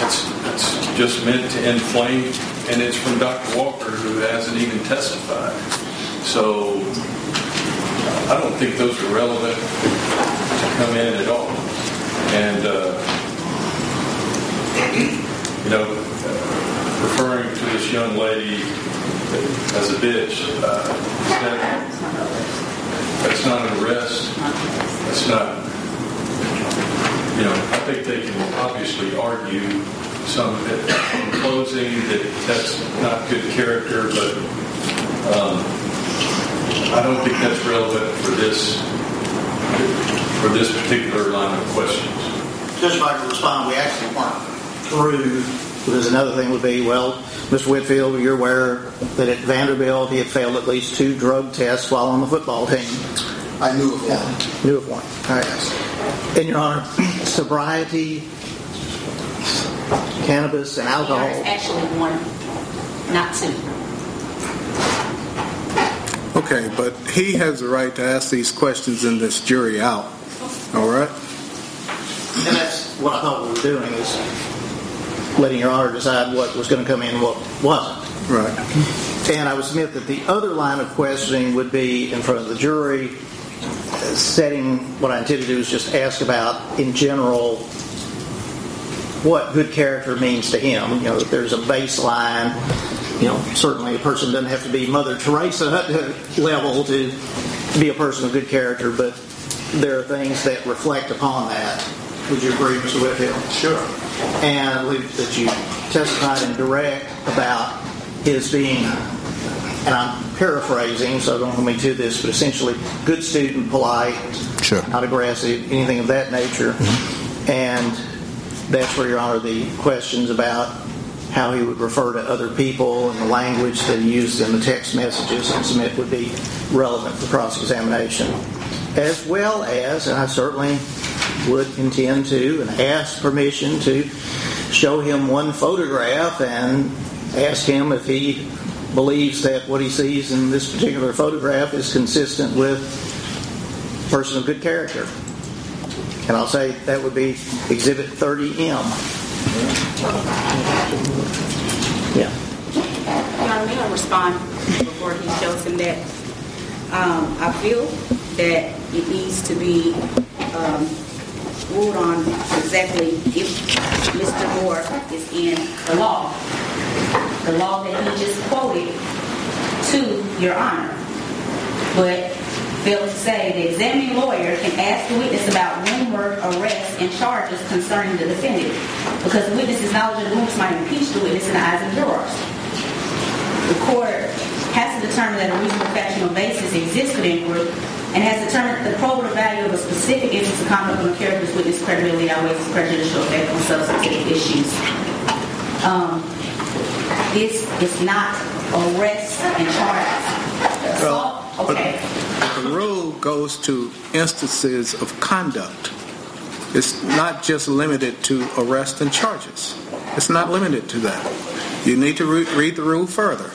It's, it's just meant to inflame, and it's from Dr. Walker, who hasn't even testified. So I don't think those are relevant to come in at all. And uh, you know, referring to this young lady as a bitch, uh, that, that's not an arrest. That's not, you know, I think they can obviously argue some of it in closing that that's not good character, but um, I don't think that's relevant for this for this particular line of questions. Just if I could respond, we actually weren't through, because another thing would be, well, Mr. Whitfield, you're aware that at Vanderbilt he had failed at least two drug tests while on the football team. I knew of one. Knew of one. All right. And Your Honor, sobriety, cannabis, and alcohol. Honor, actually one, not two. Okay, but he has the right to ask these questions in this jury out. All right? And that's what I thought we were doing is letting Your Honor decide what was going to come in and what wasn't. Right. And I would submit that the other line of questioning would be in front of the jury, setting what I intend to do is just ask about, in general, what good character means to him. You know, that there's a baseline. You know, certainly a person doesn't have to be Mother Teresa level to be a person of good character, but there are things that reflect upon that. Would you agree, Mr. Whitfield? Sure. And I believe that you testified in direct about his being, and I'm paraphrasing, so don't hold me to this, but essentially good student, polite, Sure. not aggressive, anything of that nature. Mm-hmm. And that's where, Your Honor, the questions about how he would refer to other people and the language that he used in the text messages and submit would be relevant for cross-examination. As well as, and I certainly would intend to and ask permission to show him one photograph and ask him if he believes that what he sees in this particular photograph is consistent with a person of good character. And I'll say that would be Exhibit 30M. Yeah. Your Honor, may I respond before he shows him that? Um, I feel that it needs to be um, ruled on exactly if Mr. Moore is in the law. The law that he just quoted to Your Honor. But failed to say the examining lawyer can ask the witness about rumored arrests and charges concerning the defendant because the witness's knowledge of the rumors might impeach the witness in the eyes of jurors. The court has to determine that a reasonable factual basis exists for the inquiry and has determined the probative value of a specific instance of conduct on the character's witness credibility outweighs its prejudicial effect on substantive issues. Um, this is not arrest and charges. Assault, okay. The rule goes to instances of conduct. It's not just limited to arrest and charges. It's not limited to that. You need to re- read the rule further.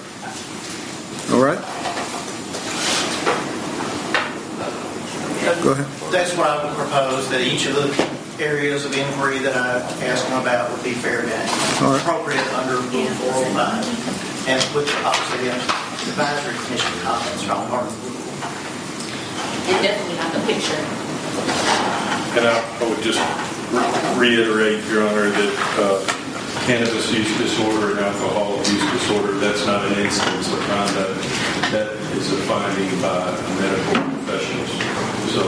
All right? Go ahead. That's what I would propose, that each of the areas of inquiry that I asked him about would be fair game. All right. Appropriate under Rule 405. And put the which obviously the advisory commission comments are on part of the rule. And definitely not the picture. And I I would just re- reiterate, Your Honor, that uh, cannabis use disorder and alcohol use disorder, that's not an instance of conduct. That is a finding by medical professionals. So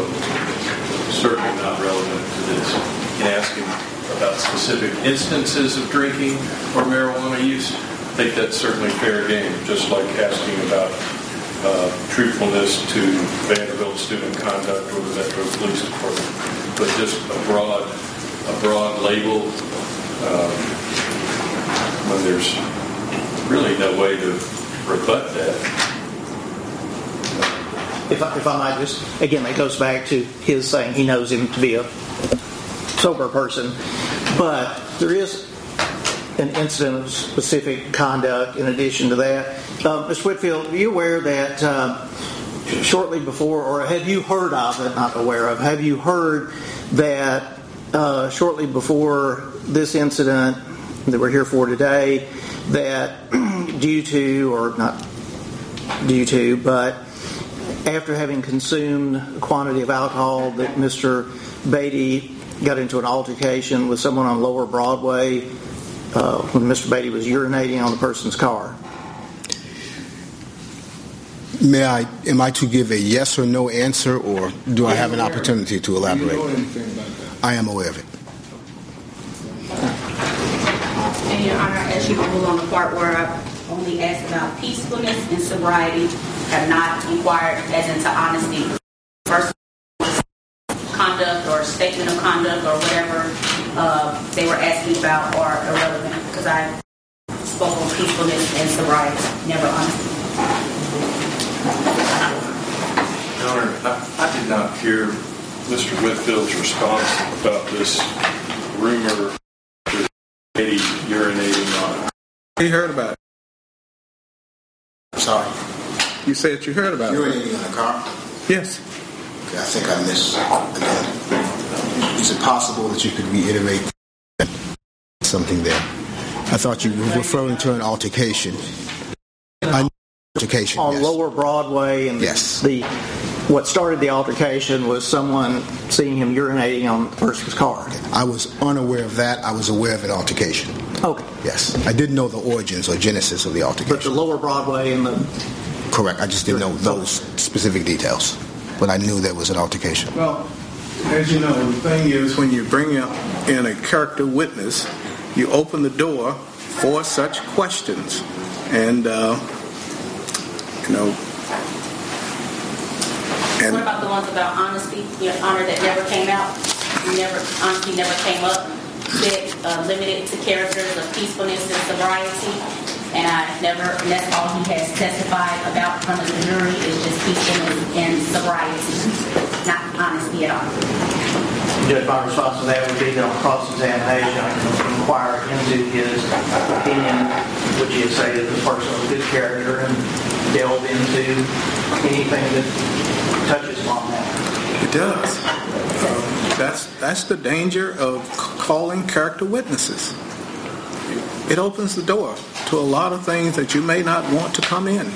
certainly not relevant to this. You can ask him about specific instances of drinking or marijuana use. I think that's certainly fair game, just like asking about uh, truthfulness to Vanderbilt student conduct or the Metro Police Department. But just a broad, a broad label, um, when there's really no way to rebut that. If I, if I might just, again, that goes back to his saying he knows him to be a sober person, but there is an incident of specific conduct in addition to that. Uh, Ms. Whitfield, are you aware that uh, shortly before, or have you heard of it, not aware of, have you heard that uh, shortly before this incident that we're here for today, that due to, or not due to, but after having consumed a quantity of alcohol, that Mr. Batey got into an altercation with someone on Lower Broadway uh, when Mr. Batey was urinating on the person's car. May I, am I to give a yes or no answer, or do I have an opportunity to Do you know elaborate? anything about that? I am aware of it. And Your Honor, as you rule on the part where I only asked about peacefulness and sobriety, have not inquired as into honesty. First conduct or statement of conduct or whatever uh, they were asking about are irrelevant because I spoke on peacefulness and sobriety, never honesty. Your Honor, I, I did not hear Mr. Whitfield's response about this rumor that Eddie urinating on. You heard about it. Sorry. You said you heard about it. Urinating in the car? Yes. Okay, I think I missed again. Is it possible that you could reiterate something there? I thought you were referring to an altercation. An altercation, On yes. Lower Broadway, and Yes. the what started the altercation was someone seeing him urinating on the person's car. I was unaware of that. I was aware of an altercation. Okay. Yes. I didn't know the origins or genesis of the altercation. But the. Lower Broadway and the Correct. I just didn't know those specific details. but I knew there was an altercation. Well, as you know, the thing is, when you bring up in a character witness, you open the door for such questions. And, uh, you know, What about the ones about honesty, your honor, that never came out? Never, honesty never came up, said, uh, limited to characters of peacefulness and sobriety. And I never, and that's all he has testified about in front of the jury is just peacefulness and sobriety, not honesty at all. Judge, my response to that would be that on cross-examination, I can inquire into his opinion, which he has say that the person is a good character and delve into anything that touches on that. it does. That's, that's the danger of calling character witnesses. It opens the door to a lot of things that you may not want to come in.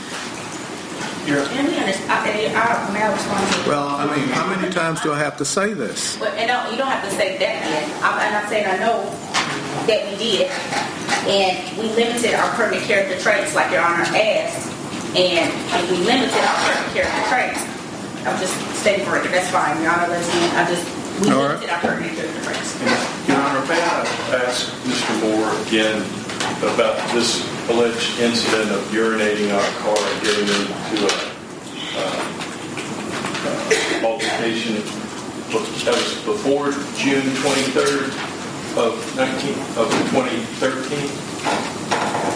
And we understand, I, I, may I respond to Well, I mean, how many times do I have to say this? But, and don't, you don't have to say that yet. I'm, I'm not saying I know that we did. And we limited our permanent character traits, like Your Honor asked. And if we limited our permanent character traits, I'm just stating for it. That's fine, Your Honor. Let's, I just, we All right. limited our permanent character traits. Your Honor, may I ask Mr. Moore again about this alleged incident of urinating on a car and getting into a uh, altercation? That was before June 23rd of 19, of 2013?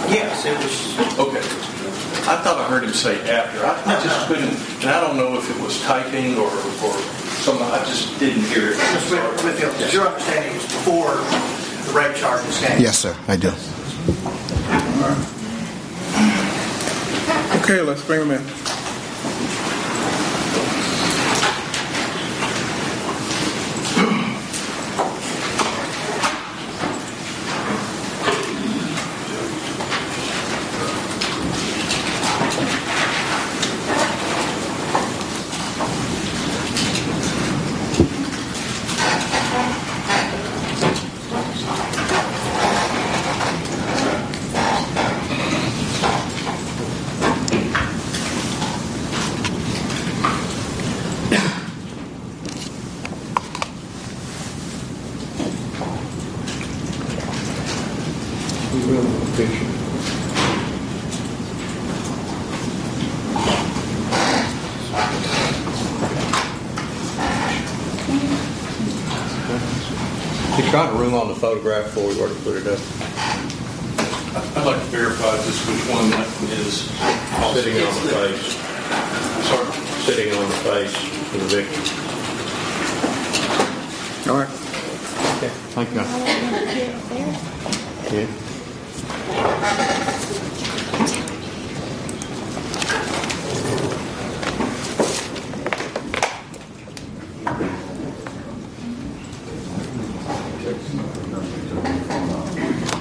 Yes, it was, Okay. I thought I heard him say after. I I just couldn't, and I don't know if it was typing or, or something, I just didn't hear it. Mr. Whitfield, is your understanding it was before the rape charges came? Yes, sir, I do. Okay, let's bring them in. He's trying to room on the photograph before we were to put it up. I'd like to verify just which one that is. Sitting on the face, Sorry. sitting on the face of the victim. All right. Okay, thank you. Yeah.